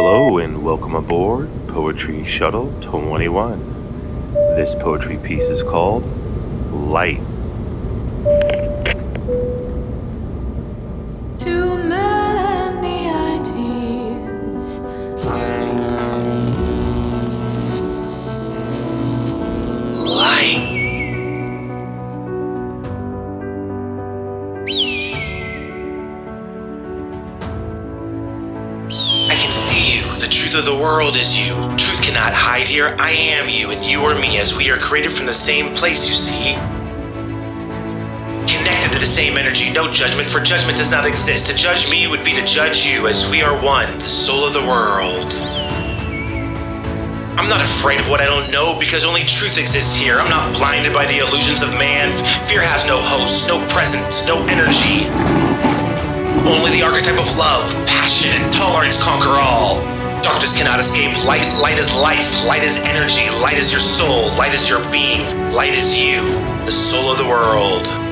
Hello and welcome aboard Poetry Shuttle 21. This poetry piece is called Light. Of the world is you. Truth cannot hide here. I am you, and you are me, as we are created from the same place, you see. Connected to the same energy, no judgment, for judgment does not exist. To judge me would be to judge you, as we are one, the soul of the world. I'm not afraid of what I don't know because only truth exists here. I'm not blinded by the illusions of man. Fear has no host, no presence, no energy. Only the archetype of love, passion, and tolerance conquer all. Darkness cannot escape light. Light is life. Light is energy. Light is your soul. Light is your being. Light is you, the soul of the world.